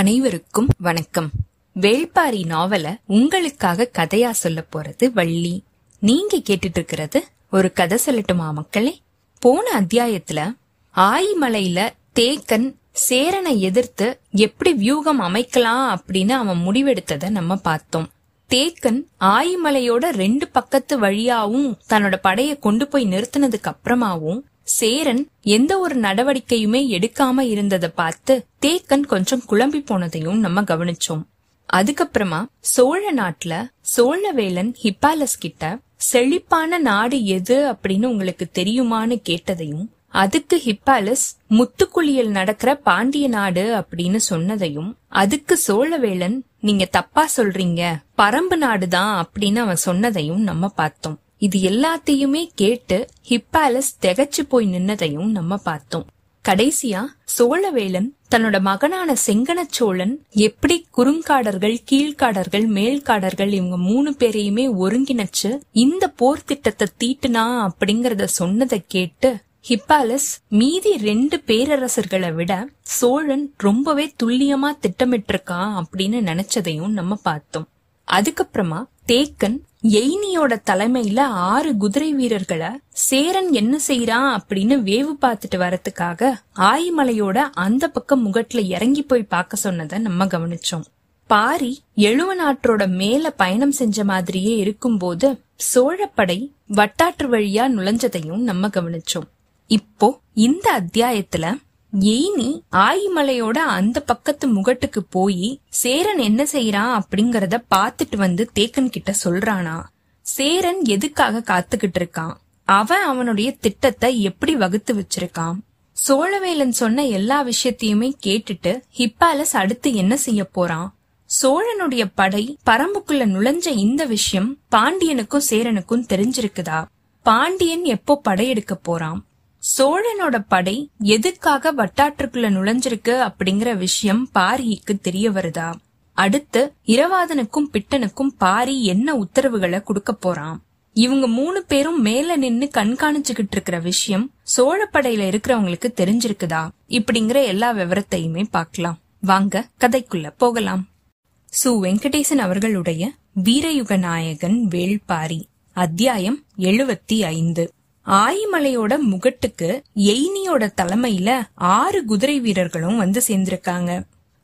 அனைவருக்கும் வணக்கம். வேள்பாரி நாவல உங்களுக்காக கதையா சொல்ல போறது வள்ளி. நீங்க கேட்டுட்டு இருக்கிறது ஒரு கதை சொல்லட்டுமா மக்களே? போன அத்தியாயத்துல ஆயிமலையில தேக்கன் சேரனை எதிர்த்து எப்படி வியூகம் அமைக்கலாம் அப்படின்னு அவன் முடிவெடுத்தத நம்ம பார்த்தோம். தேக்கன் ஆயிமலையோட ரெண்டு பக்கத்து வழியாவும் தன்னோட படைய கொண்டு போய் நிறுத்தினதுக்கு அப்புறமாவும் சேரன் எந்த ஒரு நடவடிக்கையுமே எடுக்காம இருந்ததை பார்த்து தேக்கன் கொஞ்சம் குழம்பி போனதையும் நம்ம கவனிச்சோம். அதுக்கப்புறமா சோழ நாட்டுல சோழவேலன் ஹிப்பாலஸ் கிட்ட செழிப்பான நாடு எது அப்படின்னு உங்களுக்கு தெரியுமான்னு கேட்டதையும் அதுக்கு ஹிப்பாலஸ் முத்துக்குளியல் நடக்கிற பாண்டிய நாடு அப்படின்னு சொன்னதையும் அதுக்கு சோழவேலன் நீங்க தப்பா சொல்றீங்க பரம்பு நாடுதான் அப்படின்னு அவன் சொன்னதையும் நம்ம பார்த்தோம். இது எல்லாத்தையுமே கேட்டு ஹிப்பாலஸ் திகச்சு போய் நின்னதையும் நம்ம பார்த்தோம். கடைசியா சோழவேலன் தன்னோட மகனான செங்கன சோழன் எப்படி குறுங்காடர்கள் கீழ்காடர்கள் மேல்காடர்கள் இவங்க மூணு பேரையுமே ஒருங்கிணைச்சு இந்த போர் திட்டத்தை தீட்டுனா அப்படிங்கறத சொன்னதை கேட்டு ஹிப்பாலஸ் மீதி ரெண்டு பேரரசர்களை விட சோழன் ரொம்பவே துல்லியமா திட்டமிட்டிருக்கான் அப்படின்னு நினைச்சதையும் நம்ம பார்த்தோம். அதுக்கப்புறமா தேக்கன் எய்னியோட தலைமையில ஆறு குதிரை வீரர்களை சேரன் என்ன செய்யறான் அப்படின்னு வேவு பார்த்துட்டு வரத்துக்காக ஆயிமலையோட அந்த பக்கம் முகட்டுல இறங்கி போய் பார்க்க சொன்னதை நம்ம கவனிச்சோம். பாரி எழுவனாற்றோட மேல பயணம் செஞ்ச மாதிரியே இருக்கும்போது சோழப்படை வட்டாற்று வழியா நுழைஞ்சதையும் நம்ம கவனிச்சோம். இப்போ இந்த அத்தியாயத்துல எய்னி ஆயிமலையோட அந்த பக்கத்து முகட்டுக்கு போய் சேரன் என்ன செய்யறான் அப்படிங்கறத பாத்துட்டு வந்து தேக்கன் கிட்ட சொல்றானா. சேரன் எதுக்காக காத்துக்கிட்டு இருக்கான்? அவன் அவனுடைய திட்டத்தை எப்படி வகுத்து வச்சிருக்கான்? சோழவேலன் சொன்ன எல்லா விஷயத்தையுமே கேட்டுட்டு ஹிப்பாலஸ் அடுத்து என்ன செய்ய போறான்? சோழனுடைய படை பரம்புக்குள்ள நுழைஞ்ச இந்த விஷயம் பாண்டியனுக்கும் சேரனுக்கும் தெரிஞ்சிருக்குதா? பாண்டியன் எப்போ படையெடுக்க போறான்? சோழனோட படை எதுக்காக வட்டாற்றுக்குள்ள நுழைஞ்சிருக்கு அப்படிங்கிற விஷயம் பாரிக்கு தெரிய வருதா? அடுத்து இரவாதனுக்கும் பிட்டனுக்கும் பாரி என்ன உத்தரவுகளை கொடுக்க போறான் இவங்க மூணு பேரும் மேல நின்னு கண்காணிச்சுக்கிட்டு இருக்கிற விஷயம் சோழப்படையில இருக்கிறவங்களுக்கு தெரிஞ்சிருக்குதா? இப்படிங்கிற எல்லா விவரத்தையுமே பார்க்கலாம். வாங்க கதைக்குள்ள போகலாம். சு. வெங்கடேசன் அவர்களுடைய வீரயுக நாயகன் வேள்பாரி அத்தியாயம் எழுபத்தி ஐந்து. ஆயிமலையோட முகட்டுக்கு எய்னியோட தலைமையில ஆறு குதிரை வீரர்களும் வந்து சேர்ந்திருக்காங்க.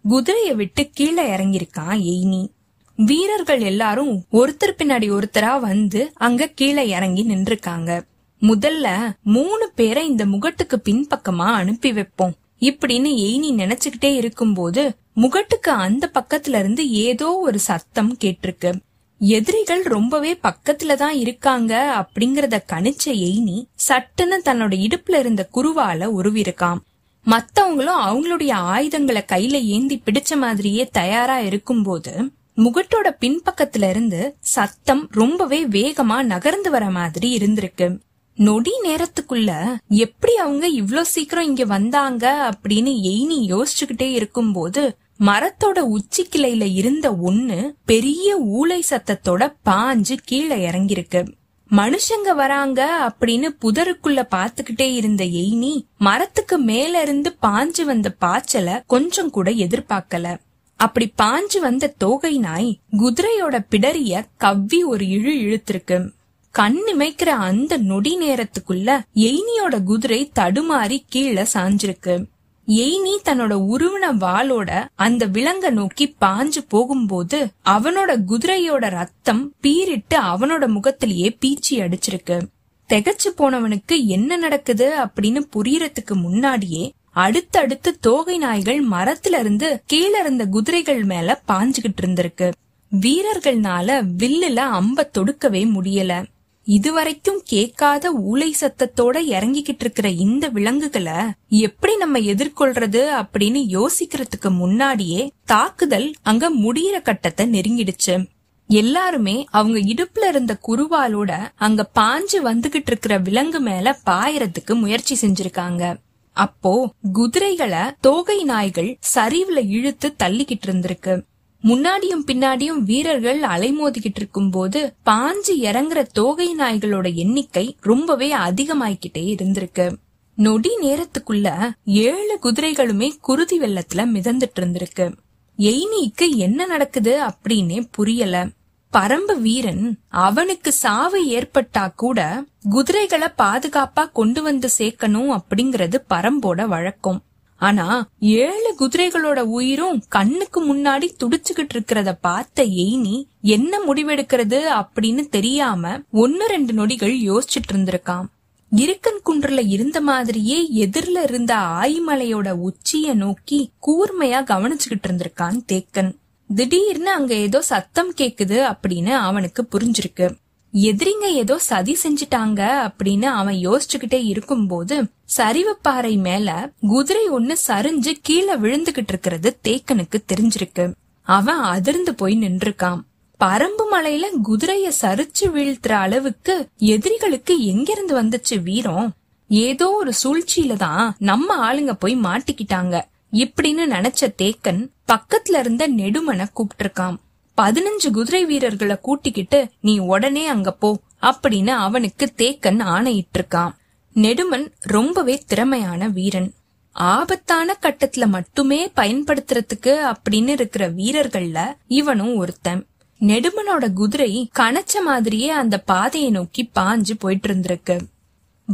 குதிரைய விட்டு கீழே இறங்கியிருக்கான் எய்னி. வீரர்கள் எல்லாரும் ஒருத்தர் பின்னாடி ஒருத்தரா வந்து அங்க கீழே இறங்கி நின்றுருக்காங்க. முதல்ல மூணு பேரை இந்த முகட்டுக்கு பின்பக்கமா அனுப்பி வைப்போம். இப்படின்னு எய்னி நினைச்சுக்கிட்டே இருக்கும்போது முகட்டுக்கு அந்த பக்கத்துல இருந்து ஏதோ ஒரு சத்தம் கேட்டிருக்கு. எதிரிகள் ரொம்பவே பக்கத்துல தான் இருக்காங்க அப்படிங்கறத கணிச்ச எய்னி சட்டுன்னு தன்னோட இடுப்புல இருந்த குருவால உருவிருக்காம். மத்தவங்களும் அவங்களுடைய ஆயுதங்களை கையில ஏந்தி பிடிச்ச மாதிரியே தயாரா இருக்கும்போது முகட்டோட பின்பக்கத்துல இருந்து சத்தம் ரொம்பவே வேகமா நகர்ந்து வர மாதிரி இருந்திருக்கு. நொடி நேரத்துக்குள்ள எப்படி அவங்க இவ்ளோ சீக்கிரம் இங்க வந்தாங்க அப்படின்னு எய்னி யோசிச்சுக்கிட்டே இருக்கும்போது மரத்தோட உச்சி கிளையில இருந்த ஒண்ணு பெரிய ஊளை சத்தத்தோட பாஞ்சு கீழே இறங்கிருக்கு மனுஷங்க வராங்க அப்படின்னு புதருக்குள்ள பாத்துக்கிட்டே இருந்த எய்னி மரத்துக்கு மேல இருந்து பாஞ்சு வந்த பாய்ச்சல கொஞ்சம் கூட எதிர்பார்க்கல. அப்படி பாஞ்சு வந்த தோகை நாய் குதிரையோட பிடரிய கவ்வி ஒரு இழு இழுத்திருக்கு. கண் இமைக்கிற அந்த நொடி நேரத்துக்குள்ள எய்னியோட குதிரை தடுமாறி கீழே சாஞ்சிருக்கு. எய்னி தன்னோட உருவின வாளோட அந்த விலங்க நோக்கி பாஞ்சு போகும்போது அவனோட குதிரையோட ரத்தம் பீரிட்டு அவனோட முகத்திலேயே பீச்சி அடிச்சிருக்கு. திகச்சு போனவனுக்கு என்ன நடக்குது அப்படின்னு புரியறதுக்கு முன்னாடியே அடுத்தடுத்து தோகை நாய்கள் மரத்துல இருந்து கீழே இருந்த குதிரைகள் மேல பாஞ்சுகிட்டு இருந்திருக்கு. வீரர்கள்னால வில்லுல அம்ப தொடுக்கவே முடியல. இதுவரைக்கும் கேட்காத ஊலை சத்தத்தோட இறங்கிக்கிட்டு இருக்கிற இந்த விலங்குகளை எப்படி நம்ம எதிர்கொள்றது அப்படின்னு யோசிக்கிறதுக்கு முன்னாடியே தாக்குதல் அங்க முடியிற கட்டத்தை நெருங்கிடுச்சு. எல்லாருமே அவங்க இடுப்புல இருந்த குருவாலோட அங்க பாஞ்சு வந்துகிட்டு இருக்கிற விலங்கு மேல பாயறதுக்கு முயற்சி செஞ்சிருக்காங்க. அப்போ குதிரைகளை தோகை நாய்கள் சரிவுல இழுத்து தள்ளிக்கிட்டு இருந்திருக்கு முன்னாடியும் பின்னாடியும் வீரர்கள் அலைமோதிக்கிட்டு இருக்கும் போது பாஞ்சு இறங்குற தோகை நாய்களோட எண்ணிக்கை ரொம்பவே அதிகமாயிக்கிட்டே இருந்திருக்கு. நொடி நேரத்துக்குள்ள ஏழு குதிரைகளுமே குருதி வெள்ளத்துல மிதந்துட்டு இருந்திருக்கு. எய்னிக்கு என்ன நடக்குது அப்படின்னே புரியல. பரம்பு வீரன் அவனுக்கு சாவு ஏற்பட்டா கூட குதிரைகளை பாதுகாப்பா கொண்டு வந்து சேர்க்கணும் அப்படிங்கறது பரம்போட வழக்கம். ஆனா ஏழு குதிரைகளோட உயிரும் கண்ணுக்கு முன்னாடி துடிச்சுக்கிட்டு இருக்கிறத பார்த்த எய்னி என்ன முடிவெடுக்கிறது அப்படின்னு தெரியாம ஒன்னு ரெண்டு நொடிகள் யோசிச்சுட்டு இருந்திருக்கான் இருக்கன் குன்றுல இருந்த மாதிரியே எதிரில இருந்த ஆய்மலையோட உச்சிய நோக்கி கூர்மையா கவனிச்சுக்கிட்டு இருந்திருக்கான் தேக்கன். திடீர்னு அங்க ஏதோ சத்தம் கேக்குது அப்படின்னு அவனுக்கு புரிஞ்சிருக்கு. எதிரிங்க ஏதோ சதி செஞ்சிட்டாங்க அப்படின்னு அவன் யோசிச்சுக்கிட்டே இருக்கும்போது சரிவுப்பாறை மேல குதிரை ஒண்ணு சரிஞ்சு கீழே விழுந்துகிட்டு இருக்கிறது தேக்கனுக்கு தெரிஞ்சிருக்கு. அவன் அதிர்ந்து போய் நின்றுக்கான். பரம்பு மலையில குதிரைய சரிச்சு வீழ்த்துற அளவுக்கு எதிரிகளுக்கு எங்கிருந்து வந்துச்சு வீரம்? ஏதோ ஒரு சூழ்ச்சியில தான் நம்ம ஆளுங்க போய் மாட்டிக்கிட்டாங்க. இப்படின்னு நினைச்ச தேக்கன் பக்கத்துல இருந்த நெடுமனை கூப்பிட்டிருக்கான். பதினஞ்சு குதிரை வீரர்களை கூட்டிக்கிட்டு நீ உடனே அங்க போ அப்படின்னு அவனுக்கு தேக்கன் ஆணையிட்டு இருக்கான் நெடுமன் ரொம்பவே திறமையான வீரன். ஆபத்தான கட்டத்துல மட்டுமே பயன்படுத்துறதுக்கு அப்படின்னு இருக்கிற வீரர்கள்ல இவனும் ஒருத்தன். நெடுமனோட குதிரை கணச்ச மாதிரியே அந்த பாதையை நோக்கி பாஞ்சு போயிட்டு இருந்திருக்கு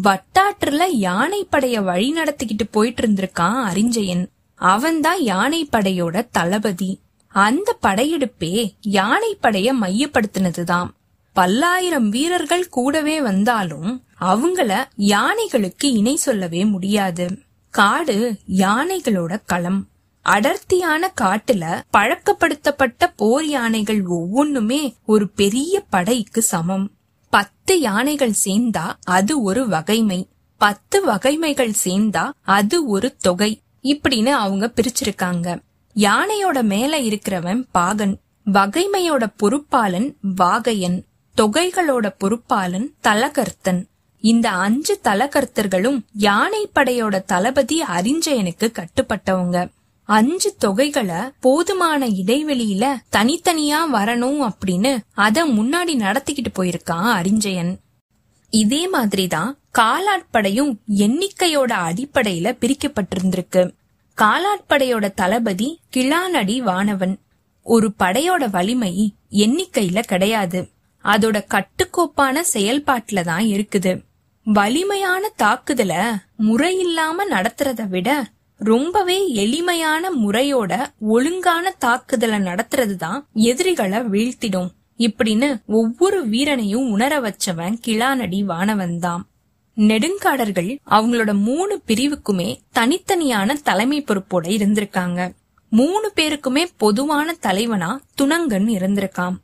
வட்டாற்றுல யானை படைய வழி நடத்திக்கிட்டு போயிட்டு இருந்திருக்கான் அரிஞ்சயன். அவன்தான் யானை படையோட தளபதி. அந்த படையெடுப்பே யானை படைய மையப்படுத்தினதுதான் பல்லாயிரம் வீரர்கள் கூடவே வந்தாலும் அவங்கள யானைகளுக்கு இணை சொல்லவே முடியாது. காடு யானைகளோட களம். அடர்த்தியான காட்டுல பழக்கப்படுத்தப்பட்ட போர் யானைகள் ஒவ்வொன்றுமே ஒரு பெரிய படைக்கு சமம். பத்து யானைகள் சேர்ந்தா அது ஒரு வகைமை. பத்து வகைமைகள் சேர்ந்தா அது ஒரு தொகை. இப்படின்னு அவங்க பிரிச்சிருக்காங்க. யானையோட மேல இருக்கிறவன் பாகன் வகைமையோட பொறுப்பாளன் வாகையன் தொகைகளோட பொறுப்பாளன் தலகர்த்தன். இந்த அஞ்சு தலகர்த்தர்களும் யானைப்படையோட தளபதி அரிஞ்சயனுக்கு கட்டுப்பட்டவங்க. அஞ்சு தொகைகளை போதுமான இடைவெளியில தனித்தனியா வரணும் அப்படின்னு அத முன்னாடி நடத்திக்கிட்டு போயிருக்கான் அரிஞ்சயன். இதே மாதிரிதான் காலாட்படையும் எண்ணிக்கையோட அடிப்படையில பிரிக்கப்பட்டிருந்திருக்கு. காலாட்படையோட தளபதி கிளானடி வானவன். ஒரு படையோட வலிமை எண்ணிக்கையில கிடையாது. அதோட கட்டுக்கோப்பான செயல்பாட்டுல தான் இருக்குது. வலிமையான தாக்குதல முறையில்லாம நடத்துறத விட ரொம்பவே எளிமையான முறையோட ஒழுங்கான தாக்குதல நடத்துறது தான் எதிரிகளை வீழ்த்திடும். இப்படின்னு ஒவ்வொரு வீரனையும் உணர வச்சவன் கிளானடி வானவன் தான். நெடுங்காடர்கள் அவங்களோட மூணு பிரிவுக்குமே தனித்தனியான தலைமை பொறுப்போட இருந்திருக்காங்க. மூணு பேருக்குமே பொதுவான தலைவனா துணங்கன் இருந்திருக்கான்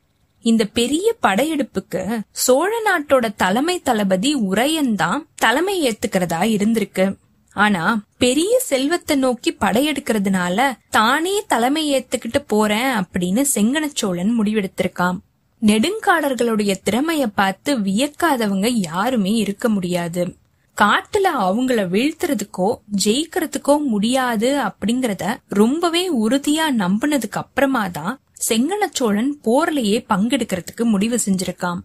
இந்த பெரிய படையெடுப்புக்கு சோழ நாட்டோட தலைமை தளபதி உரையன் தான் தலைமை ஏத்துக்கிறதா இருந்திருக்கு. ஆனா பெரிய செல்வத்தை நோக்கி படையெடுக்கிறதுனால தானே தலைமை ஏத்துக்கிட்டு போறேன் அப்படின்னு செங்கனச்சோழன் முடிவெடுத்திருக்கான் நெடுங்காடர்களுடைய திறமைய பார்த்து வியக்காதவங்க யாருமே இருக்க முடியாது. காட்டுல அவங்கள வீழ்த்துறதுக்கோ ஜெயிக்கிறதுக்கோ முடியாது அப்படிங்கறத ரொம்பவே உறுதியா நம்பினதுக்கு அப்புறமா தான் செங்கனச்சோழன் போர்லயே பங்கெடுக்கிறதுக்கு முடிவு செஞ்சிருக்கான்.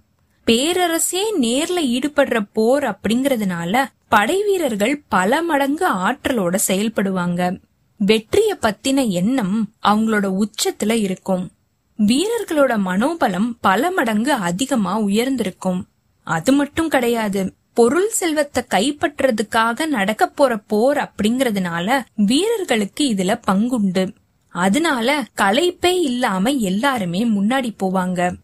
பேரரசே நேர்ல ஈடுபடுற போர் அப்படிங்கறதுனால படை வீரர்கள் பல மடங்கு ஆற்றலோட செயல்படுவாங்க. வெற்றிய பத்தின எண்ணம் அவங்களோட உச்சத்துல இருக்கும். வீரர்களோட மனோபலம் பல மடங்கு அதிகமா உயர்ந்திருக்கும். அது மட்டும் கிடையாது பொருள் செல்வத்தை கைப்பற்றதுக்காக நடக்க போற போர் அப்படிங்கறதுனால வீரர்களுக்கு இதுல பங்குண்டு. அதனால களைப்பே இல்லாம எல்லாருமே முன்னாடி போவாங்க.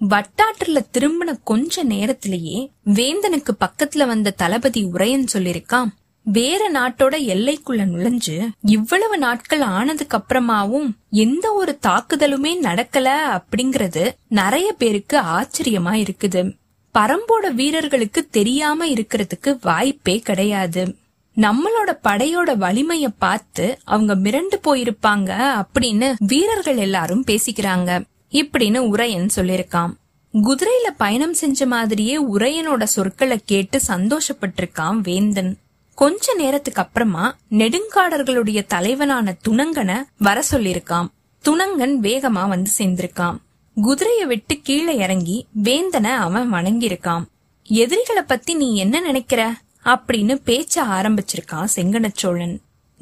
வட்டாற்றுல திரும்பின கொஞ்ச நேரத்திலேயே வேந்தனுக்கு பக்கத்துல வந்த தளபதி உரையன் சொல்லிருக்கான் வேற நாட்டோட எல்லைக்குள்ள நுழைஞ்சு இவ்வளவு நாட்கள் ஆனதுக்கு அப்புறமாவும் எந்த ஒரு தாக்குதலுமே நடக்கல அப்படிங்கறது நிறைய பேருக்கு ஆச்சரியமா இருக்குது. பரம்போட வீரர்களுக்கு தெரியாம இருக்கிறதுக்கு வாய்ப்பே கிடையாது. நம்மளோட படையோட வலிமைய பார்த்து அவங்க மிரண்டு போயிருப்பாங்க அப்படின்னு வீரர்கள் எல்லாரும் பேசிக்கிறாங்க. இப்படின்னு உரையன் சொல்லிருக்கான் குதிரையில பயணம் செஞ்ச மாதிரியே உரையனோட சொற்களை கேட்டு சந்தோஷப்பட்டிருக்கான் வேந்தன். கொஞ்ச நேரத்துக்கு அப்புறமா நெடுங்காடர்களுடைய தலைவனான துணங்கனை வர சொல்லிருக்காம் துணங்கன் வேகமா வந்து சேர்ந்திருக்கான் குதிரைய விட்டு கீழே இறங்கி வேந்தனை அவன் வணங்கியிருக்கான் எதிரிகளை பத்தி நீ என்ன நினைக்கிற? அப்படின்னு பேச்ச ஆரம்பிச்சிருக்கான் செங்கனச்சோழன்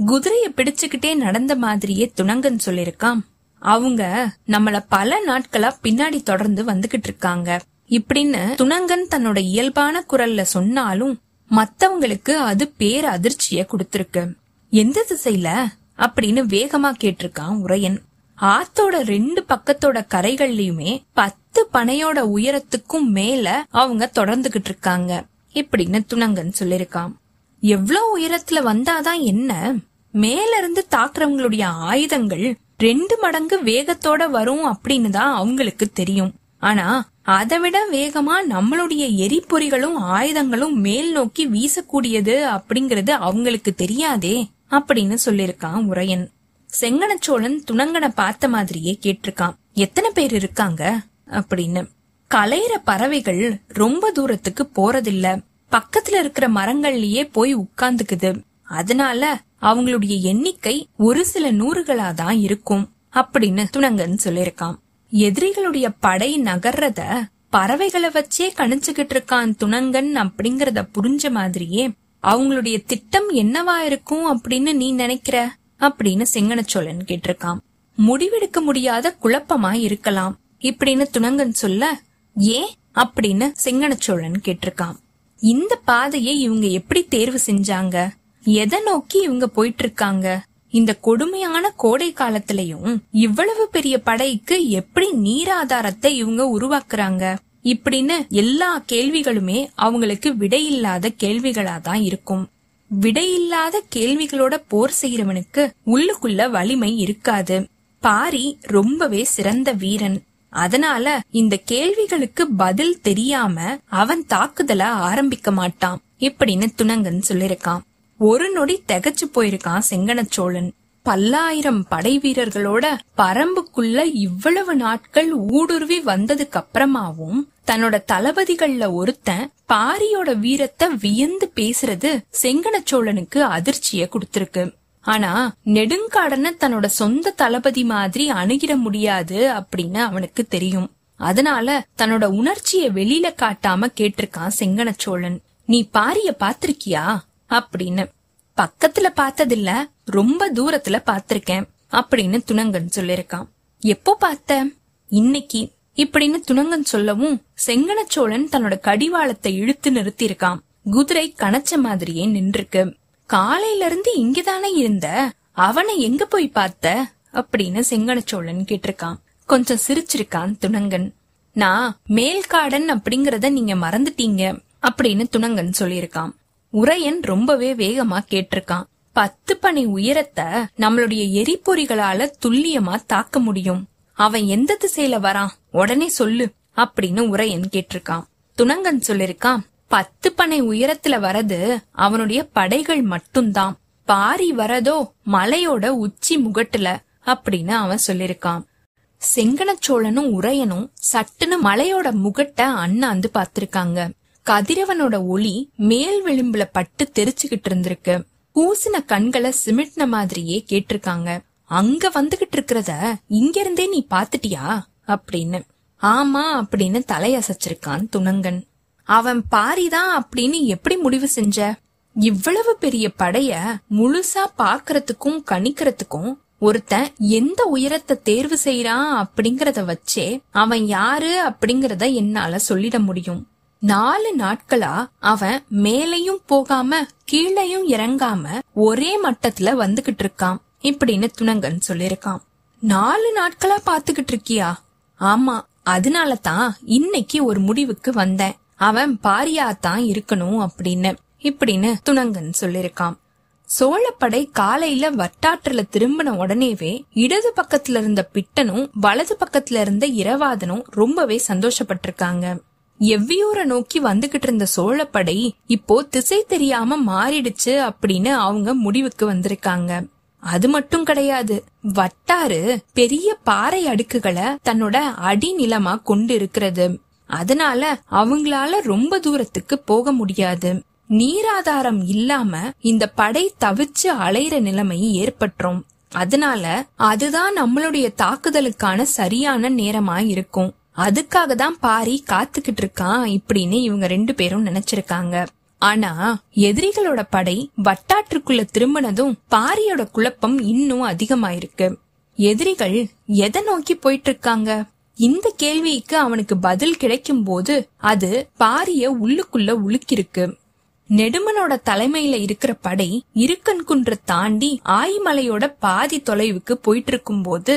குதிரைய பிடிச்சுக்கிட்டே நடந்த மாதிரியே துணங்கன் சொல்லிருக்கான் அவங்க நம்மள பல நாட்களா பின்னாடி தொடர்ந்து வந்துகிட்டு இருக்காங்க. இப்படின்னு துணங்கன் தன்னோட இயல்பான குரல்ல சொன்னாலும் மத்தவங்களுக்கு அது பேர் அதிர்ச்சிய கொடுத்திருக்கு. எந்த திசையில? அப்படின்னு வேகமா கேட்டிருக்கான் உரையன். ஆத்தோட ரெண்டு பக்கத்தோட கரைகள்லயுமே பத்து பனையோட உயரத்துக்கும் மேல அவங்க தொடர்ந்துகிட்டு இருக்காங்க இப்படின்னு துணங்கன் சொல்லிருக்கான். எவ்வளவு உயரத்துல வந்தாதான் என்ன? மேல இருந்து தாக்குறவங்களுடைய ஆயுதங்கள் ரெண்டு மடங்கு வேகத்தோட வரும் அப்படின்னு தான் அவங்களுக்கு தெரியும். ஆனா அதை விட வேகமா நம்மளுடைய எரிபொறிகளும் ஆயுதங்களும் மேல் நோக்கி வீசக்கூடியது அப்படிங்கறது அவங்களுக்கு தெரியாதே அப்படின்னு சொல்லிருக்கான் உரையன். செங்கனச்சோழன் துணங்கனை பார்த்த மாதிரியே கேட்டிருக்கான். எத்தனை பேர் இருக்காங்க? அப்படின்னு. கலையிற பறவைகள் ரொம்ப தூரத்துக்கு போறதில்ல. பக்கத்துல இருக்கிற மரங்கள்லயே போய் உட்கார்ந்துக்குது. அதனால அவங்களுடைய எண்ணிக்கை ஒரு சில நூறுகளா தான் இருக்கும். அப்படின்னு துணங்கன் சொல்லிருக்கான் எதிரிகளுடைய படை நகர்றத பறவைகளை வச்சே கணிச்சுக்கிட்டு இருக்கான் துணங்கன் அப்படிங்கறத புரிஞ்ச மாதிரியே அவங்களுடைய திட்டம் என்னவா இருக்கும் அப்படின்னு நீ நினைக்கிற? அப்படின்னு செங்கனச்சோழன் கேட்டிருக்கான். முடிவெடுக்க முடியாத குழப்பமா இருக்கலாம். இப்படின்னு துணங்கன் சொல்ல ஏன் அப்படின்னு செங்கனச்சோழன் கேட்டிருக்கான். இந்த பாதையை இவங்க எப்படி தேர்வு செஞ்சாங்க? எதை நோக்கி இவங்க போயிட்டு இருக்காங்க? இந்த கொடுமையான கோடை காலத்திலையும் இவ்வளவு பெரிய படைக்கு எப்படி நீராதாரத்தை இவங்க உருவாக்குறாங்க? இப்படின்னு எல்லா கேள்விகளுமே அவங்களுக்கு விடையில்லாத கேள்விகளா தான் இருக்கும். விடையில்லாத கேள்விகளோட போர் செய்யறவனுக்கு உள்ளுக்குள்ள வலிமை இருக்காது. பாரி ரொம்பவே சிறந்த வீரன். அதனால இந்த கேள்விகளுக்கு பதில் தெரியாம அவன் தாக்குதல ஆரம்பிக்க மாட்டான். இப்படின்னு துணங்கன் சொல்லிருக்கான். ஒரு நொடி திகச்சு போயிருக்கான் செங்கனச்சோழன் பல்லாயிரம் படை வீரர்களோட பரம்புக்குள்ள இவ்வளவு நாட்கள் ஊடுருவி வந்ததுக்கு அப்புறமாவும் தன்னோட தளபதிகள்ல ஒருத்தன் பாரியோட வீரத்தை வியந்து பேசுறது செங்கனச்சோழனுக்கு அதிர்ச்சிய கொடுத்திருக்கு. ஆனா நெடுங்காடன தன்னோட சொந்த தளபதி மாதிரி அணுகிட முடியாது அப்படின்னு அவனுக்கு தெரியும். அதனால தன்னோட உணர்ச்சிய வெளியில காட்டாம கேட்டிருக்கான் செங்கனச்சோழன் நீ பாரிய பாத்திருக்கியா? அப்படின்னு. பக்கத்துல பார்த்ததில்ல ரொம்ப தூரத்துல பாத்திருக்கேன் அப்படின்னு துணங்கன் சொல்லிருக்கான் எப்போ பார்த்த? இன்னைக்கு. இப்படின்னு துணங்கன் சொல்லவும் செங்கனச்சோழன் தன்னோட கடிவாளத்தை இழுத்து நிறுத்திருக்கான் குதிரை கணச்ச மாதிரியே நின்றுருக்கு. காலையில இருந்து இங்கதானே இருந்த? அவனை எங்க போய் பார்த்த? அப்படின்னு செங்கனச்சோழன் கேட்டிருக்கான். கொஞ்சம் சிரிச்சிருக்கான் துணங்கன். நான் மேல்காடன் அப்படிங்கறத நீங்க மறந்துட்டீங்க அப்படின்னு துணங்கன் சொல்லியிருக்கான். உரையன் ரொம்பவே வேகமா கேட்டிருக்கான். பத்து பனை உயரத்தை நம்மளுடைய எரிபொறிகளால துல்லியமா தாக்க முடியும். அவன் எந்த திசையில வரான்? உடனே சொல்லு அப்படின்னு உரையன் கேட்டிருக்கான். துணங்கன் சொல்லிருக்கான் பத்து பனை உயரத்துல வரது அவனுடைய படைகள் மட்டும்தான். பாரி வரதோ மலையோட உச்சி முகட்டுல அப்படின்னு அவன் சொல்லிருக்கான். செங்கனச்சோழனும் உரையனும் சட்டுன்னு மலையோட முகட்ட அண்ணாந்து பாத்திருக்காங்க கதிரவனோட ஒளி மேல் விளிம்புல பட்டு தெரிச்சுக்கிட்டு இருந்திருக்கு. பூசின கண்களை சிமிட்ன மாதிரியே கேட்டிருக்காங்க. அங்க வந்துகிட்டு இருக்கிறத இங்க இருந்தே நீ பாத்துட்டியா அப்படின்னு. ஆமா அப்படின்னு தலையசைச்சிருக்கான் துணங்கன். அவன் பாரிதான் அப்படின்னு எப்படி முடிவு செஞ்ச? இவ்வளவு பெரிய படைய முழுசா பாக்குறதுக்கும் கணிக்கிறதுக்கும் ஒருத்தன் எந்த உயரத்தை தேர்வு செய்யறான் அப்படிங்கறத வச்சே அவன் யாரு அப்படிங்கறத என்னால சொல்லிட முடியும். நாலு நாட்களா அவன் மேலையும் போகாம கீழையும் இறங்காம ஒரே மட்டத்துல வந்துகிட்டு இருக்கான். இப்படின்னு துணங்கன் சொல்லிருக்கான் நாலு நாட்களா பாத்துக்கிட்டு இருக்கியா? ஆமா அதனால தான் இன்னைக்கு ஒரு முடிவுக்கு வந்தேன். அவன் பாரியா தான் இருக்கணும் அப்படின்னு. இப்படின்னு துணங்கன் சொல்லிருக்கான் சோழப்படை காலையில வட்டாற்றுல திரும்பின உடனேவே இடது பக்கத்துல இருந்த பிட்டனும் வலது பக்கத்துல இருந்த இரவாதனும் ரொம்பவே சந்தோஷப்பட்டிருக்காங்க. எவ்வியூரை நோக்கி வந்துகிட்டு இருந்த சோழப்படை இப்போ திசை தெரியாம மாறிடுச்சு அப்படின்னு அவங்க முடிவுக்கு வந்திருக்காங்க. அது மட்டும் கிடையாது. வட்டாறு பெரிய பாறை அடுக்குகளை தன்னோட அடிநிலமா கொண்டு இருக்கிறது அதனால அவங்களால ரொம்ப தூரத்துக்கு போக முடியாது. நீராதாரம் இல்லாம இந்த படை தவிச்சு அலையிற நிலைமை ஏற்பட்டுரும். அதனால அதுதான் நம்மளுடைய தாக்குதலுக்கான சரியான நேரமா இருக்கும் அதுக்காக தான் பாரி காத்துக்கிட்டு இருக்கான் இப்படின்னு இவங்க ரெண்டு பேரும் நினைச்சிருக்காங்க. ஆனா எதிரிகளோட படை வட்டாற்றுக்குள்ள திரும்பினதும் பாரியோட குழப்பம் இன்னும் அதிகமாயிருக்கு. எதிரிகள் எதை நோக்கி போயிட்டு இருக்காங்க இந்த கேள்விக்கு அவனுக்கு பதில் கிடைக்கும் போது அது பாரிய உள்ளுக்குள்ள உலுக்கிருக்கு நெடுமனோட தலைமையில இருக்கிற படை இருக்கன் குன்ற தாண்டி ஆயிமலையோட பாதி தொலைவுக்கு போயிட்டு இருக்கும் போது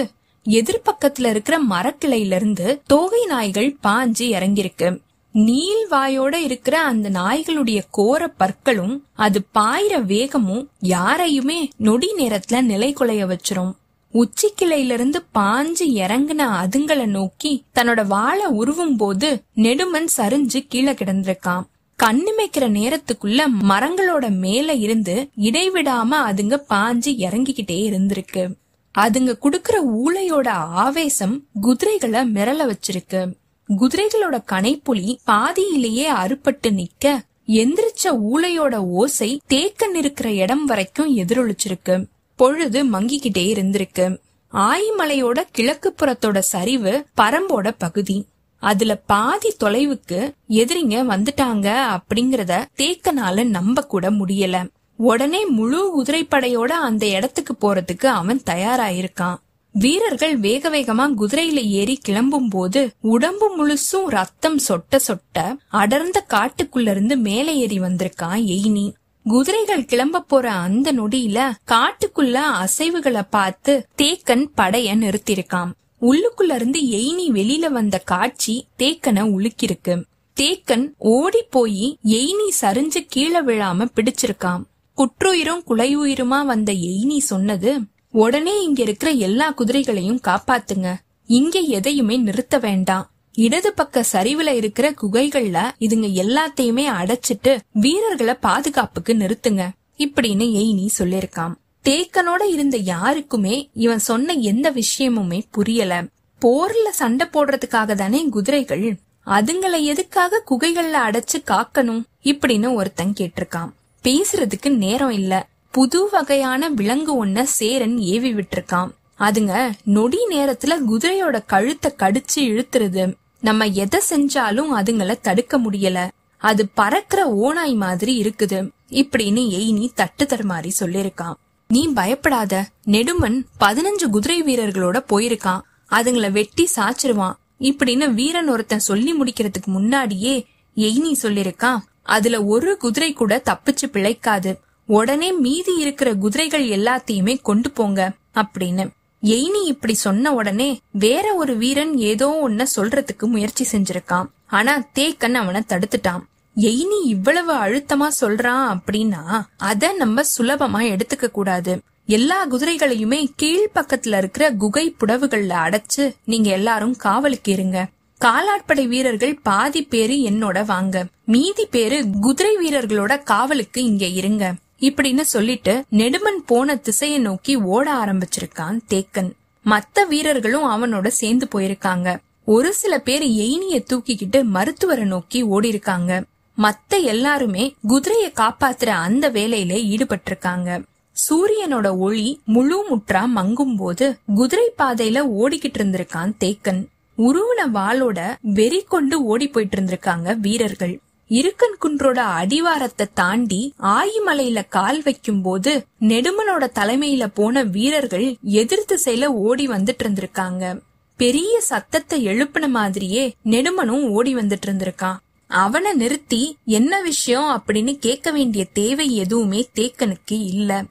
எதிர்பக்கத்துல இருக்கிற மரக்கிளையில இருந்து தோகை நாய்கள் பாஞ்சு இறங்கியிருக்கு. நீல் வாயோட இருக்கிற அந்த நாய்களுடைய கோர பற்களும் அது பாயிர வேகமும் யாரையுமே நொடி நேரத்துல நிலை குலைய வச்சிரும். உச்சிக்கிளையிலிருந்து பாஞ்சு இறங்குன அதுங்களை நோக்கி தன்னோட வாழை உருவும் போது நெடுமன் சரிஞ்சு கீழே கிடந்திருக்கான். கண்ணிமைக்கிற நேரத்துக்குள்ள மரங்களோட மேல இருந்து இடைவிடாம அதுங்க பாஞ்சு இறங்கிக்கிட்டே இருந்திருக்கு. அதுங்க குடுக்கற ஊளையோட ஆவேசம் குதிரைகளை மிரள வச்சிருக்கு. குதிரைகளோட கனைப்புலி பாதியிலேயே அறுபட்டு நிக்க எந்திரிச்ச ஊளையோட ஓசை தேக்க இருக்கிற இடம் வரைக்கும் எதிரொலிச்சிருக்கு. பொழுது மங்கிக்கிட்டே இருந்திருக்கு. ஆயிமலையோட கிழக்கு புறத்தோட சரிவு பரம்போட பகுதி. அதுல பாதி தொலைவுக்கு எதிரிங்க வந்துட்டாங்க அப்படிங்கறத தேக்கனால நம்ப கூட முடியல. உடனே முழு குதிரைப்படையோட அந்த இடத்துக்கு போறதுக்கு அவன் தயாராயிருக்கான். வீரர்கள் வேக வேகமா குதிரையில ஏறி கிளம்பும் போது உடம்பு முழுசும் ரத்தம் சொட்ட சொட்ட அடர்ந்த காட்டுக்குள்ள இருந்து மேலே ஏறி வந்திருக்கான் எய்னி. குதிரைகள் கிளம்ப போற அந்த நொடியில காட்டுக்குள்ள அசைவுகளை பார்த்து தேக்கன் படைய நிறுத்திருக்கான் உள்ளுக்குள்ள இருந்து எய்னி வெளியில வந்த காட்சி தேக்கனை உலுக்கிருக்கு தேக்கன் ஓடி போய் எய்னி சரிஞ்சு கீழே விழாம பிடிச்சிருக்கான். குற்றுயிரும் குலையுயிருமா வந்த எய்னி சொன்னது உடனே இங்க இருக்கிற எல்லா குதிரைகளையும் காப்பாத்துங்க. இங்க எதையுமே நிறுத்த வேண்டாம். இடது பக்க சரிவுல இருக்கிற குகைகள்ல இதுங்க எல்லாத்தையுமே அடைச்சிட்டு வீரர்களை பாதுகாப்புக்கு நிறுத்துங்க இப்படின்னு எய்னி சொல்லிருக்கான் தேக்கனோட இருந்த யாருக்குமே இவன் சொன்ன எந்த விஷயமுமே புரியல. போர்ல சண்டை போடுறதுக்காக தானே குதிரைகள் அதுங்களை எதுக்காக குகைகள்ல அடைச்சு காக்கணும்? இப்படின்னு ஒருத்தன் கேட்டிருக்கான் பேசுறதுக்கு நேரம் இல்ல. புது வகையான விலங்கு ஒன்ன சேரன் ஏவி விட்டிருக்கான். அதுங்க நொடி நேரத்துல குதிரையோட கழுத்தை கடிச்சு இழுத்துறது. நம்ம எதை செஞ்சாலும் அதுங்கள தடுக்க முடியல. அது பறக்கிற ஓனாய் மாதிரி இருக்குது. இப்படின்னு எய்னி தட்டு தருமாறி சொல்லிருக்கான். நீ பயப்படாத. நெடுமன் பதினஞ்சு குதிரை வீரர்களோட போயிருக்கான். அதுங்கள வெட்டி சாச்சிருவான். இப்படின்னு வீரன் ஒருத்தன் சொல்லி முடிக்கிறதுக்கு முன்னாடியே எய்னி சொல்லிருக்கான். அதுல ஒரு குதிரை கூட தப்பிச்சு பிழைக்காது. உடனே மீதி இருக்கிற குதிரைகள் எல்லாத்தையுமே கொண்டு போங்க அப்படின்னு. எய்னி இப்படி சொன்ன உடனே வேற ஒரு வீரன் ஏதோ ஒன்ன சொல்றதுக்கு முயற்சி செஞ்சிருக்கான். ஆனா தேக்கன் அவனை தடுத்துட்டான். எய்னி இவ்வளவு அழுத்தமா சொல்றான் அப்படின்னா அத நம்ம சுலபமா எடுத்துக்க கூடாது. எல்லா குதிரைகளையுமே கீழ் பக்கத்துல இருக்கிற குகை புடவுகள்ல அடைச்சு நீங்க எல்லாரும் காவலுக்கு இருங்க காலாட்படை வீரர்கள் பாதி பேரு என்னோட வாங்க. மீதி பேரு குதிரை வீரர்களோட காவலுக்கு இங்க இருங்க. இப்படின்னு சொல்லிட்டு நெடுமன் போன திசையை நோக்கி ஓட ஆரம்பிச்சிருக்கான் தேக்கன். மத்த வீரர்களும் அவனோட சேர்ந்து போயிருக்காங்க. ஒரு சில பேர் எய்னிய தூக்கிக்கிட்டு மருத்துவரை நோக்கி ஓடி இருக்காங்க மத்த எல்லாருமே குதிரைய காப்பாத்துற அந்த வேலையில ஈடுபட்டிருக்காங்க. சூரியனோட ஒளி முழு முற்றா மங்கும் போது குதிரை பாதையில ஓடிக்கிட்டு இருந்திருக்கான் தேக்கன். உருவன வாளோட வெறி கொண்டு ஓடி போயிட்டு இருந்திருக்காங்க வீரர்கள். இருக்கன் குன்றோட அடிவாரத்தை தாண்டி ஆயிமலையில கால் வைக்கும் போது நெடுமனோட தலைமையில போன வீரர்கள் எதிர் திசையில ஓடி வந்துட்டு இருந்திருக்காங்க பெரிய சத்தத்தை எழுப்பின மாதிரியே நெடுமனும் ஓடி வந்துட்டு இருந்திருக்கான் அவனை நிறுத்தி என்ன விஷயம் அப்படின்னு கேட்க வேண்டிய தேவை எதுவுமே தேக்கனுக்கு இல்ல.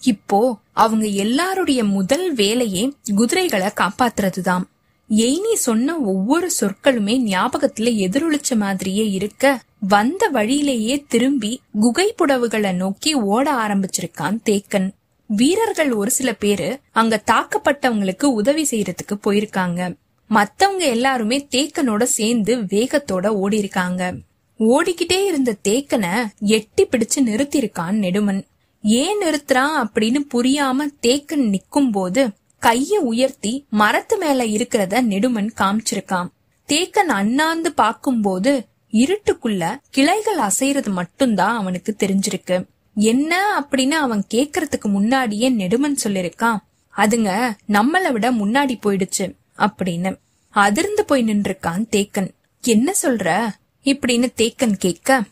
இப்போ அவங்க எல்லாருடைய முதல் வேலையே குதிரைகளை காப்பாத்துறதுதான். எய்னி சொன்ன ஒவ்வொரு சொற்களுமே ஞாபகத்துல எதிரொலிச்ச மாதிரியே இருக்க வந்த வழியிலேயே திரும்பி குகை புடவுகளை நோக்கி ஓட ஆரம்பிச்சிருக்கான் தேக்கன். வீரர்கள் ஒரு சில பேரு அங்க தாக்கப்பட்டவங்களுக்கு உதவி செய்யறதுக்கு போயிருக்காங்க. மத்தவங்க எல்லாருமே தேக்கனோட சேர்ந்து வேகத்தோட ஓடி இருக்காங்க ஓடிக்கிட்டே இருந்த தேக்கனை எட்டி பிடிச்சு நிறுத்திருக்கான் நெடுமன். ஏன் நிறுத்துறான் அப்படின்னு புரியாம தேக்கன் நிக்கும் போது கைய உயர்த்தி மரத்து மேல இருக்கிறத நெடுமன் காமிச்சிருக்கான் தேக்கன் அண்ணாந்து பாக்கும்போது இருட்டுக்குள்ள கிளைகள் அசைறது மட்டும்தான் அவனுக்கு தெரிஞ்சிருக்கு. என்ன அப்படின்னு அவன் கேக்குறதுக்கு முன்னாடியே நெடுமன் சொல்லிருக்கான். அதுங்க நம்மள விட முன்னாடி போயிடுச்சு அப்படின்னு. அதிர்ந்து போய் நின்றுருக்கான் தேக்கன். என்ன சொல்ற? இப்படின்னு தேக்கன் கேட்க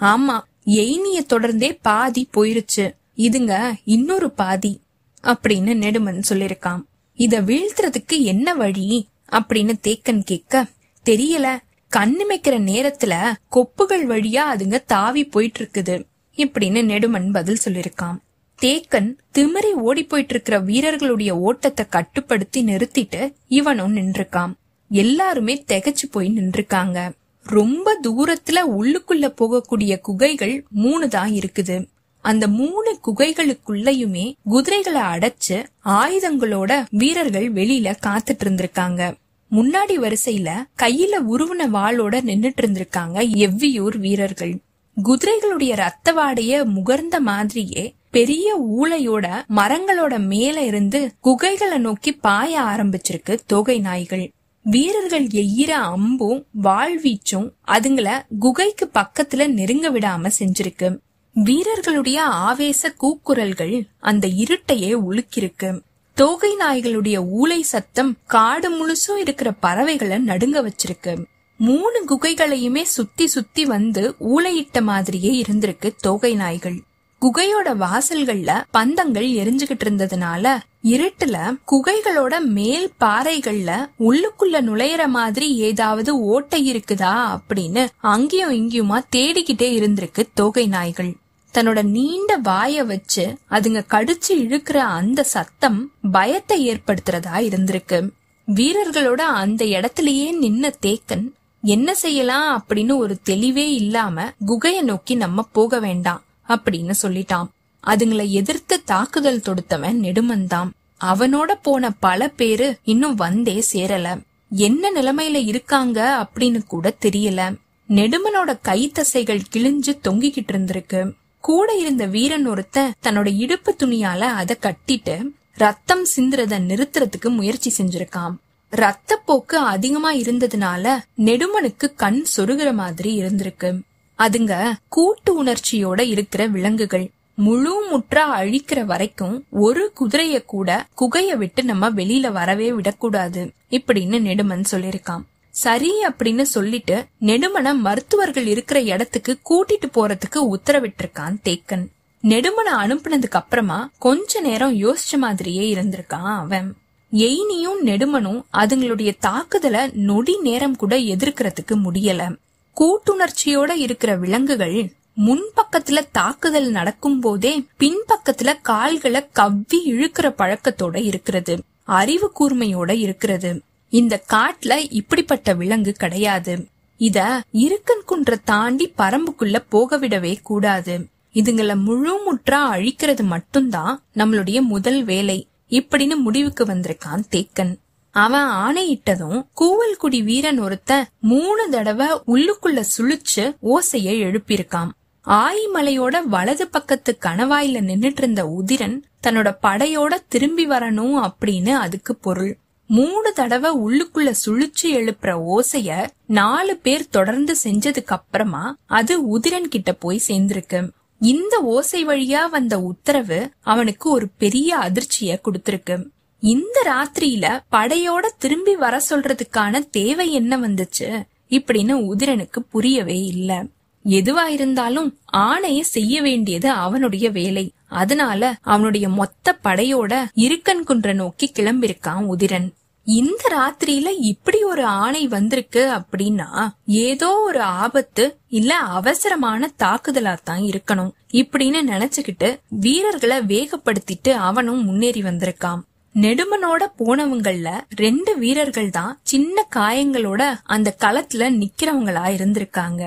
ஆமா எய்னிய தொடர்ந்தே பாதி போயிருச்சு. இதுங்க இன்னொரு பாதி. அப்படின்னு நெடுமன் சொல்லிருக்கான். இத வீழ்த்துறதுக்கு என்ன வழி? அப்படின்னு தேக்கன் கேட்க தெரியல. கண்ணிமைக்கிற நேரத்துல கொப்புகள் வழியா அதுங்க தாவி போயிட்டு இருக்குது இப்படின்னு நெடுமன் பதில் சொல்லிருக்கான். தேக்கன் திமிரி ஓடி போயிட்டு இருக்கிற வீரர்களுடைய ஓட்டத்தை கட்டுப்படுத்தி நிறுத்திட்டு இவனும் நின்றுக்கான். எல்லாருமே திகச்சு போய் நின்றுக்காங்க. ரொம்ப தூரத்துல உள்ளுக்குள்ள போகக்கூடிய குகைகள் மூணு தான் இருக்குது. அந்த மூணு குகைகளுக்குள்ளயுமே குதிரைகளை அடைச்சு ஆயுதங்களோட வீரர்கள் வெளியில காத்துட்டு இருந்திருக்காங்க. முன்னாடி வரிசையில கையில உருவன வாளோட நின்னுட்டு இருந்திருக்காங்க எவ்வியூர் வீரர்கள். குதிரைகளுடைய ரத்த வாடைய முகர்ந்த மாதிரியே பெரிய ஊளையோட மரங்களோட மேல இருந்து குகைகளை நோக்கி பாய ஆரம்பிச்சிருக்கு தொகை நாய்கள். வீரர்கள் எய்யிற அம்பும் வாழ்வீச்சும் அதுங்கள குகைக்கு பக்கத்துல நெருங்க விடாம செஞ்சிருக்கு. வீரர்களுடைய ஆவேச கூக்குரல்கள் அந்த இருட்டையே உலுக்கிருக்கு. தோகை நாய்களுடைய ஊலை சத்தம் காடு முழுசும் இருக்கிற பறவைகளை நடுங்க வச்சிருக்கு. மூணு குகைகளையுமே சுத்தி சுத்தி வந்து ஊளையிட்ட மாதிரியே இருந்திருக்கு தோகை நாய்கள். குகையோட வாசல்கள்ல பந்தங்கள் எரிஞ்சுகிட்டு இருந்ததுனால இருட்டுல குகைகளோட மேல் பாறைகள்ல உள்ளுக்குள்ள நுழையிற மாதிரி ஏதாவது ஓட்டை இருக்குதா அப்படின்னு அங்கேயும் இங்கேயுமா தேடிக்கிட்டே இருந்திருக்கு தோகை நாய்கள். தன்னோட நீண்ட வாய வச்சு அதுங்க கடிச்சு இழுக்கிற அந்த சத்தம் பயத்தை ஏற்படுத்துறதா இருந்திருக்கு. வீரர்களோட அந்த இடத்திலேயே நின்ன தேக்கன் என்ன செய்யலாம்? அப்படின்னு ஒரு தெளிவே இல்லாம குகைய நோக்கி நம்ம போக வேண்டாம். அப்படின்னு சொல்லிட்டான். அதுங்களை எதிர்த்து தாக்குதல் தொடுத்தவன் நெடுமன்தான் அவனோட போன பல பேரு இன்னும் வந்தே சேரல. என்ன நிலைமையில இருக்காங்க அப்படின்னு கூட தெரியல. நெடுமனோட கை தசைகள் கிழிஞ்சு தொங்கிக்கிட்டு இருந்திருக்கு. கூட இருந்த வீரன் ஒருத்தன் தன்னோட இடுப்பு துணியால அத கட்டிட்டு ரத்தம் சிந்துறத நிறுத்துறதுக்கு முயற்சி செஞ்சிருக்கான். ரத்தப்போக்கு அதிகமா இருந்ததுனால நெடுமனுக்கு கண் சொருகிற மாதிரி இருந்திருக்கு. அதுங்க கூட்டு உணர்ச்சியோட இருக்கிற விலங்குகள். முழு முற்றா அழிக்கிற வரைக்கும் ஒரு குதிரைய கூட குகைய விட்டு நம்ம வெளியில வரவே விடக்கூடாது இப்படின்னு நெடுமன் சொல்லிருக்கான் சரி அப்படின்னு சொல்லிட்டு நெடுமனை மருத்துவர்கள் இருக்கிற இடத்துக்கு கூட்டிட்டு போறதுக்கு உத்தரவிட்டிருக்கான் தேக்கன். நெடுமனை அனுப்புனதுக்கு அப்புறமா கொஞ்ச நேரம் யோசிச்ச மாதிரியே இருந்திருக்கான் அவன். எய்னியும் நெடுமனும் அதுங்களுடைய தாக்குதலை நொடி நேரம் கூட எதிர்க்கிறதுக்கு முடியல. கூட்டுணர்ச்சியோட இருக்கிற விலங்குகள் முன்பக்கத்துல தாக்குதல் நடக்கும் போதே பின்பக்கத்துல கால்களை கவ்வி இழுக்கிற பழக்கத்தோட இருக்கிறது. அறிவு கூர்மையோட இருக்கிறது. இந்த காட்டுல இப்படிப்பட்ட விலங்கு கிடையாது. இத இருக்கன் குன்ற தாண்டி பரம்புக்குள்ள போக விடவே கூடாது. இதுங்கள முழு முற்றா அழிக்கிறது மட்டும்தான் நம்மளுடைய முதல் வேலை. இப்படின்னு முடிவுக்கு வந்திருக்கான் தேக்கன். அவன் ஆணையிட்டதும் கூவல்குடி வீரன் ஒருத்த மூணு தடவை உள்ளுக்குள்ள சுழிச்சு ஓசைய எழுப்பியிருக்கான். ஆயிமலையோட வலது பக்கத்து கணவாயில நின்னுட்டு இருந்த உதிரன் தன்னோட படையோட திரும்பி வரணும் அப்படின்னு அதுக்கு பொருள். மூணு தடவை உள்ளுக்குள்ள சுழிச்சு எழுப்புற ஓசைய நாலு பேர் தொடர்ந்து செஞ்சதுக்கு அப்புறமா அது உதிரன் கிட்ட போய் சேர்ந்திருக்கு. இந்த ஓசை வழியா வந்த உத்தரவு அவனுக்கு ஒரு பெரிய அதிர்ச்சிய கொடுத்திருக்கு. இந்த ராத்திரியில படையோட திரும்பி வர சொல்றதுக்கான தேவை என்ன வந்துச்சு இப்படின்னு உதிரனுக்கு புரியவே இல்ல. எதுவா இருந்தாலும் ஆணைய செய்ய வேண்டியது அவனுடைய வேலை. அதனால அவனுடைய மொத்த படையோட இருக்கன் குன்ற நோக்கி கிளம்பிருக்கான் உதிரன். இந்த ராத்திரியில இப்படி ஒரு ஆணை வந்திருக்கு அப்படின்னா ஏதோ ஒரு ஆபத்து இல்ல அவசரமான தாக்குதலா தான் இருக்கணும். இப்படின்னு நினைச்சுக்கிட்டு வீரர்களை வேகப்படுத்திட்டு அவனும் முன்னேறி வந்திருக்கான். நெடுமனோட போனவங்கள்ல ரெண்டு வீரர்கள் தான் சின்ன காயங்களோட அந்த களத்துல நிக்கிறவங்களா இருந்திருக்காங்க.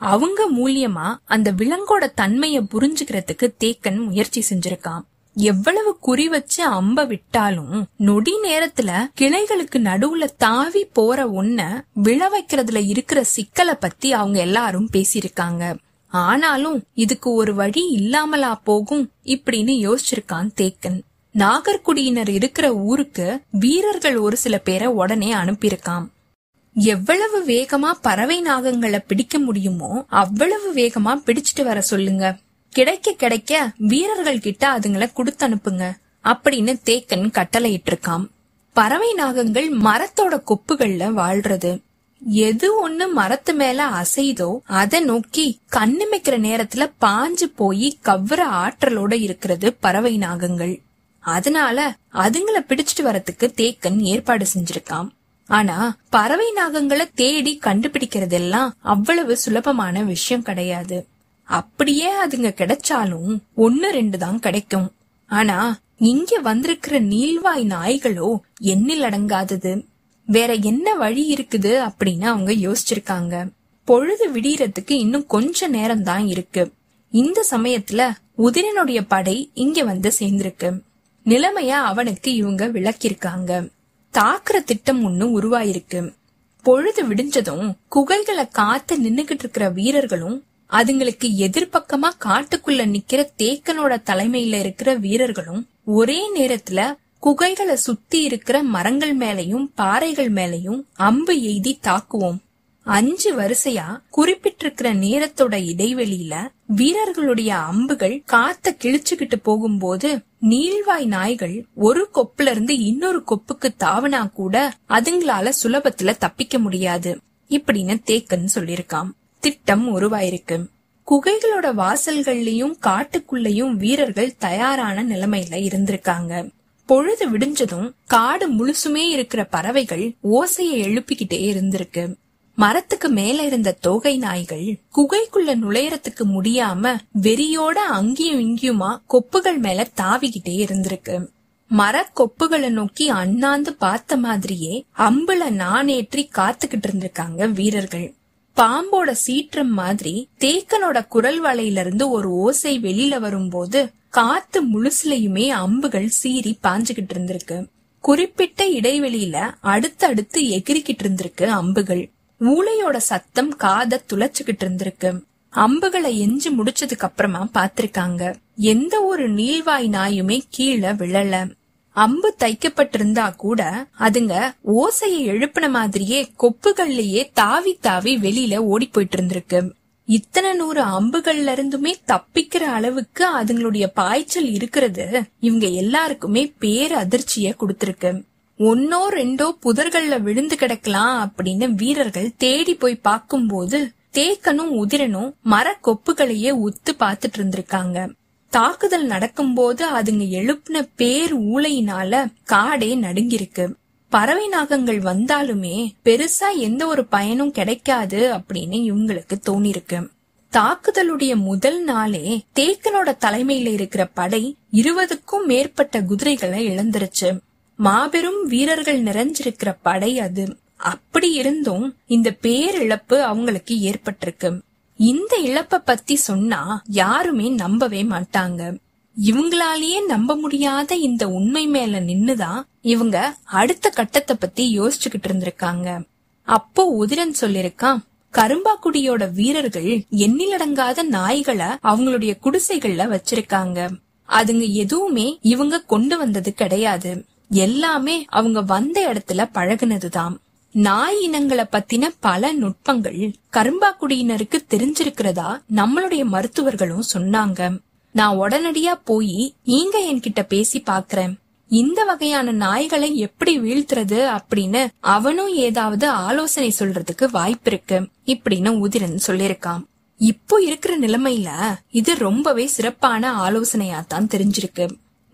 அவங்க மூலியமா அந்த விலங்கோட தன்மைய புரிஞ்சுக்கிறதுக்கு தேக்கன் முயற்சி செஞ்சிருக்கான். எவ்வளவு குறி வச்சு அம்ப விட்டாலும் நொடி நேரத்துல கிளைகளுக்கு நடுவுல தாவி போற ஒன்ன விழ வைக்கிறதுல இருக்கிற சிக்கலை பத்தி அவங்க எல்லாரும் பேசியிருக்காங்க. ஆனாலும் இதுக்கு ஒரு வழி இல்லாமலா போகும் இப்படின்னு யோசிச்சிருக்கான் தேக்கன். நாகர்குடியினர் இருக்கிற ஊருக்கு வீரர்கள் ஒரு சில பேரை உடனே அனுப்பியிருக்காம். எவ்வளவு வேகமா பறவை நாகங்களை பிடிக்க முடியுமோ அவ்வளவு வேகமா பிடிச்சிட்டு வர சொல்லுங்க. கிடைக்க கிடைக்க வீரர்கள் கிட்ட அதுங்களை கொடுத்து அனுப்புங்க. அப்படின்னு தேக்கன் கட்டளையிட்டு இருக்காம் பறவை நாகங்கள் மரத்தோட கொப்புகள்ல வாழ்றது. எது ஒண்ணு மரத்து மேல அசைதோ அதை நோக்கி கண்ணுமைக்கிற நேரத்துல பாஞ்சு போய் கவ்வுற ஆற்றலோட இருக்கிறது பறவை நாகங்கள். அதனால அதுங்கள பிடிச்சிட்டு வரத்துக்கு தேக்கன் ஏற்பாடு செஞ்சிருக்கான் ஆனா பறவை நாகங்களை தேடி கண்டுபிடிக்கிறதெல்லாம் அவ்வளவு சுலபமான விஷயம் கிடையாது. அப்படியே அதுங்க கிடைச்சாலும் ஒன்னு ரெண்டு தான் கிடைக்கும். ஆனா இங்க வந்திருக்கிற நீள்வாய் நாய்களோ எண்ணில் அடங்காதது. வேற என்ன வழி இருக்குது அப்படின்னு அவங்க யோசிச்சிருக்காங்க. பொழுது விடியறதுக்கு இன்னும் கொஞ்ச நேரம் தான் இருக்கு. இந்த சமயத்துல உதிரனுடைய படை இங்க வந்து சேர்ந்திருக்கு. நிலைமைய அவனுக்கு இவங்க விளக்கியிருக்காங்க. தாக்குற திட்டம் ஒண்ணு உருவாயிருக்கு. பொழுது விடிஞ்சதும் குகைகளை காத்து நின்னுகிட்டு இருக்கிற வீரர்களும் அதுங்களுக்கு எதிர்பக்கமா காட்டுக்குள்ள நிக்கிற தேக்கனோட தலைமையில இருக்கிற வீரர்களும் ஒரே நேரத்துல குகைகளை சுத்தி இருக்கிற மரங்கள் மேலையும் பாறைகள் மேலையும் அம்பு எய்தி தாக்குவோம். அஞ்சு வரிசையா குறிப்பிட்டிருக்கிற நேரத்தோட இடைவெளியில வீரர்களுடைய அம்புகள் காத்த கிழிச்சுக்கிட்டு போகும்போது நீள்வாய் நாய்கள் ஒரு கொப்புல இருந்து இன்னொரு கொப்புக்கு தாவனா கூட அதுங்களால சுலபத்துல தப்பிக்க முடியாது. இப்படின்னு தேக்கன் சொல்லிருக்கான் திட்டம் உருவாயிருக்கு. குகைகளோட வாசல்கள்லயும் காட்டுக்குள்ளயும் வீரர்கள் தயாரான நிலைமையில இருந்திருக்காங்க. பொழுது விடிஞ்சதும் காடு முழுசுமே இருக்கிற பறவைகள் ஓசையை எழுப்பிக்கிட்டே இருந்திருக்கு. மரத்துக்கு மேல இருந்த தோகை நாய்கள் குகைக்குள்ள நுழையறதுக்கு முடியாம வெறியோட அங்கேயும் இங்கேயுமா கொப்புகள் மேல தாவிக்கிட்டே இருந்திருக்கு. மர கொப்புகளை நோக்கி அண்ணாந்து பார்த்த மாதிரியே அம்புல நானேற்றி காத்துக்கிட்டு இருந்திருக்காங்க வீரர்கள். பாம்போட சீற்றம் மாதிரி தேக்கனோட குரல் வலையில இருந்து ஒரு ஓசை வெளியில வரும்போது காத்து முழுசுலயுமே அம்புகள் சீறி பாஞ்சுகிட்டு இருந்திருக்கு. குறிப்பிட்ட இடைவெளியில அடுத்தடுத்து எகிரிக்கிட்டு இருந்திருக்கு அம்புகள். ஊளையோட சத்தம் காத துளைச்சுக்கிட்டு இருந்திருக்கு. அம்புகளை எஞ்சி முடிச்சதுக்கு அப்புறமா பாத்திருக்காங்க. எந்த ஒரு நீள்வாய் நாயுமே கீழே விழல. அம்பு தைக்கப்பட்டிருந்தா கூட அதுங்க ஓசையை எழுப்பின மாதிரியே கொப்புகள்லயே தாவி தாவி வெளியில ஓடி போயிட்டு இருந்திருக்கு. இத்தனை நூறு அம்புகள்ல இருந்துமே தப்பிக்கிற அளவுக்கு அதுங்களுடைய பாய்ச்சல் இருக்கிறது இவங்க எல்லாருக்குமே பேர் அதிர்ச்சிய கொடுத்திருக்கு. ஒன்னோ ரெண்டோ புதர்கள்ல விழுந்து கிடக்கலாம் அப்படின்னு வீரர்கள் தேடி போய் பார்க்கும்போது தேக்கனும் உதிரனும் மர கொப்புகளையே உத்து பாத்துட்டு இருந்திருக்காங்க. தாக்குதல் நடக்கும்போது அதுங்க எழுப்பின பேர் ஊலையினால காடே நடுங்கிருக்கு பறவை நாகங்கள் வந்தாலுமே பெருசா எந்த ஒரு பயனும் கிடைக்காது அப்படின்னு இவங்களுக்கு தோணிருக்கு தாக்குதலுடைய முதல் நாளே தேக்கனோட தலைமையில இருக்கிற படை இருபதுக்கும் மேற்பட்ட குதிரைகளை இழந்துருச்சு. மாபெரும் வீரர்கள் நிறைஞ்சிருக்கிற படை அது. அப்படி இருந்தும் இந்த பேரிழப்பு அவங்களுக்கு ஏற்பட்டிருக்கு. இந்த இழப்ப பத்தி சொன்னா யாருமே நம்பவே மாட்டாங்க. இவங்களாலேயே நம்ப முடியாத இந்த உண்மை மேல நின்னுதான் இவங்க அடுத்த கட்டத்தை பத்தி யோசிச்சுக்கிட்டு இருந்திருக்காங்க. அப்போ உதிரன் சொல்லிருக்கான் கரும்பாக்குடியோட வீரர்கள் எண்ணிலடங்காத நாய்களை அவங்களுடைய குடிசைகள்ல வச்சிருக்காங்க. அதுங்க எதுவுமே இவங்க கொண்டு வந்தது கிடையாது. எல்லாமே அவங்க வந்த இடத்துல பழகுனதுதான் நாய் இனங்களை பத்தின பல நுட்பங்கள் கரும்பாக்குடியினருக்கு தெரிஞ்சிருக்கிறதா நம்மளுடைய மருத்துவர்களும் சொன்னாங்க. நான் உடனடியா போய் நீங்க என்கிட்ட பேசி பாக்குறேன். இந்த வகையான நாய்களை எப்படி வீழ்த்துறது அப்படின்னு அவனும் ஏதாவது ஆலோசனை சொல்றதுக்கு வாய்ப்பு இருக்கு இப்படின்னு உதிரன் சொல்லிருக்கான் இப்போ இருக்கிற நிலைமையில இது ரொம்பவே சிறப்பான ஆலோசனையா தான் தெரிஞ்சிருக்கு.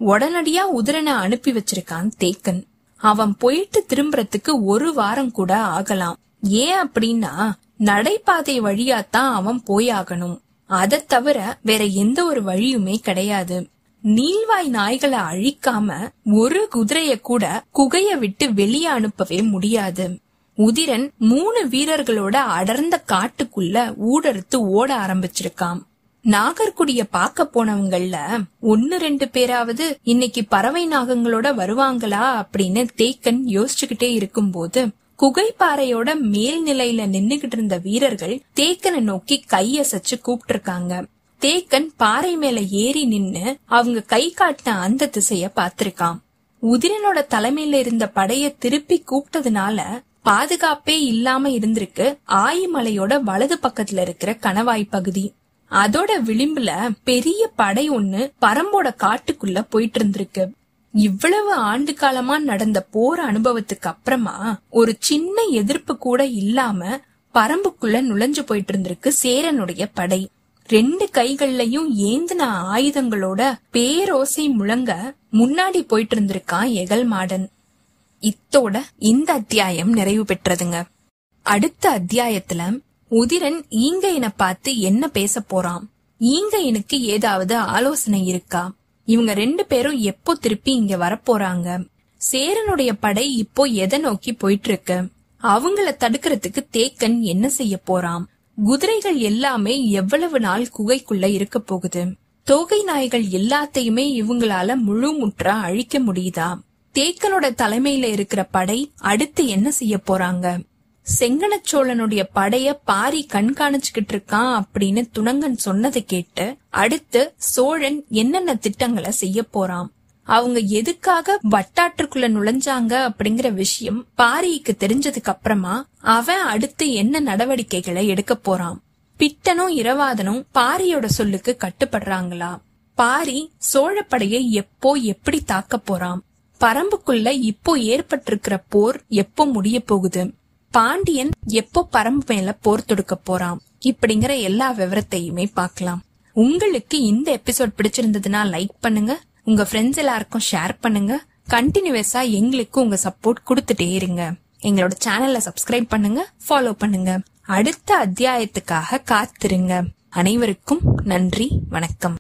உடனடியா உதிரனை அனுப்பி வச்சிருக்கான் தேக்கன். அவன் போயிட்டு திரும்புறதுக்கு ஒரு வாரம் கூட ஆகலாம். ஏன் அப்படின்னா நடைபாதை வழியாத்தான் அவன் போயாகணும். அதை தவிர வேற எந்த ஒரு வழியுமே கிடையாது. நீள்வாய் நாய்களை அழிக்காம ஒரு குதிரைய கூட குகைய விட்டு வெளியே அனுப்பவே முடியாது. உதிரன் மூணு வீரர்களோட அடர்ந்த காட்டுக்குள்ள ஊடறுத்து ஓட ஆரம்பிச்சிருக்கான். நாகர்குடிய பாக்க போனவங்கள ஒன்னு ரெண்டு பேராவது இன்னைக்கு பறவை நாகங்களோட வருவாங்களா அப்படின்னு தேக்கன் யோசிச்சுக்கிட்டே இருக்கும்போது குகைப்பாறையோட மேல் நிலையில நின்னுகிட்டு இருந்த வீரர்கள் தேக்கனை நோக்கி கையசைச்சு கூப்பிட்டு இருக்காங்க தேக்கன் பாறை மேல ஏறி நின்னு அவங்க கை காட்டின அந்த திசைய பாத்திருக்கான் உதிரனோட தலைமையில இருந்த படைய திருப்பி கூப்பிட்டதுனால பாதுகாப்பே இல்லாம இருந்திருக்கு ஆயிமலையோட வலது பக்கத்துல இருக்கிற கணவாய் பகுதி. அதோட விளிம்புல பெரிய படை ஒண்ணு பரம்போட காட்டுக்குள்ள போயிட்டு இருந்திருக்கு இவ்வளவு ஆண்டு காலமா நடந்த போர் அனுபவத்துக்கு அப்புறமா ஒரு சின்ன எதிர்ப்பு கூட இல்லாம பரம்புக்குள்ள நுழைஞ்சு போயிட்டு இருந்திருக்கு சேரனுடைய படை. ரெண்டு கைகள்லயும் ஏந்தின ஆயுதங்களோட பேரோசை முழங்க முன்னாடி போயிட்டு இருந்திருக்கான் எகல் மாடன். இத்தோட இந்த அத்தியாயம் நிறைவு பெற்றதுங்க. அடுத்த அத்தியாயத்துல உதிரன் ஈங்கையனை பார்த்து என்ன பேச போறான்? ஈங்கையனுக்கு ஏதாவது ஆலோசனை இருக்கா? இவங்க ரெண்டு பேரும் எப்போ திருப்பி இங்க வரப்போறாங்க சேரனுடைய படை இப்போ எதை நோக்கி போயிட்டு இருக்கு அவங்கள தடுக்கிறதுக்கு தேக்கன் என்ன செய்ய போறான்? குதிரைகள் எல்லாமே எவ்வளவு நாள் குகைக்குள்ள இருக்க போகுது? தோகை நாய்கள் எல்லாத்தையுமே இவங்களால முழு முற்றா அழிக்க முடியுதா? தேக்கனோட தலைமையில இருக்கிற படை அடுத்து என்ன செய்ய போறாங்க? செங்கனச்சோழனுடைய படைய பாரி கண்காணிச்சுக்கிட்டு இருக்கான் அப்படின்னு துணங்கன் சொன்னதை கேட்டு அடுத்து சோழன் என்னென்ன திட்டங்களை செய்ய போறான்? அவங்க எதுக்காக வட்டாற்றுக்குள்ள நுழைஞ்சாங்க அப்படிங்கிற விஷயம் பாரிக்கு தெரிஞ்சதுக்கு அப்புறமா அவன் அடுத்து என்ன நடவடிக்கைகளை எடுக்க போறான்? பிட்டனும் இரவாதனும் பாரியோட சொல்லுக்கு கட்டுப்படுறாங்களா? பாரி சோழப்படையை எப்போ எப்படி தாக்க போறான்? பரம்புக்குள்ள இப்போ ஏற்பட்டிருக்கிற போர் எப்போ முடிய போகுது? பாண்டியன் எப்போ பரம்பு மேல போர் தொடுக்க போறான்? இப்படிங்கிற எல்லா விவரத்தையுமே பார்க்கலாம். உங்களுக்கு இந்த எபிசோட் பிடிச்சிருந்ததுன்னா லைக் பண்ணுங்க. உங்க ஃப்ரெண்ட்ஸ் எல்லாருக்கும் ஷேர் பண்ணுங்க. கண்டினியூஸா எங்களுக்கு உங்க சப்போர்ட் கொடுத்துட்டே இருங்க. எங்களோட சேனல்ல சப்ஸ்கிரைப் பண்ணுங்க ஃபாலோ பண்ணுங்க. அடுத்த அத்தியாயத்துக்காக காத்திருங்க. அனைவருக்கும் நன்றி வணக்கம்.